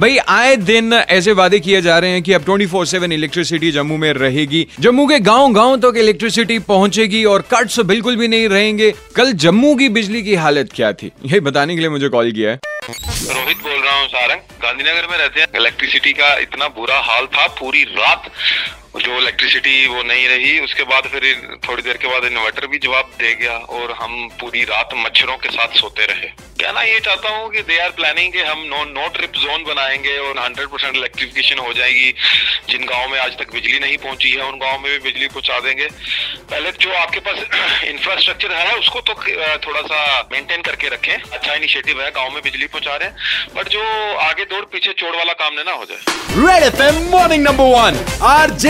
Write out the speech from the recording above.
भाई, आए दिन ऐसे वादे किए जा रहे हैं कि अब 24/7 इलेक्ट्रिसिटी जम्मू में रहेगी। जम्मू के गाँव गाँव तक तो इलेक्ट्रिसिटी पहुंचेगी और कट्स बिल्कुल भी नहीं रहेंगे। कल जम्मू की बिजली की हालत क्या थी? ये बताने के लिए मुझे कॉल किया है। रोहित बोल रहा हूँ सारंग। गांधीनगर में रहते हैं। इलेक्ट्रिसिटी का इतना बुरा हाल था, पूरी रात जो इलेक्ट्रिसिटी वो नहीं रही, उसके बाद फिर थोड़ी देर के बाद इन्वर्टर भी जवाब दे गया और हम पूरी रात मच्छरों के साथ सोते रहे। कहना ये चाहता हूँ कि दे आर प्लानिंग कि हम नो नो ट्रिप जोन बनाएँगे और 100 परसेंट इलेक्ट्रिफिकेशन हो जाएगी। जिन गाँव में आज तक बिजली नहीं पहुँची है, उन गाँव में भी बिजली पहुँचा देंगे। पहले जो आपके पास इंफ्रास्ट्रक्चर है, उसको तो थोड़ा सा मेंटेन करके रखें। अच्छा इनिशिएटिव है, गाँव में बिजली पहुँचा रहे हैं। बट जो आगे दौड़ पीछे चोड़ वाला काम ना हो जाए। Red morning number one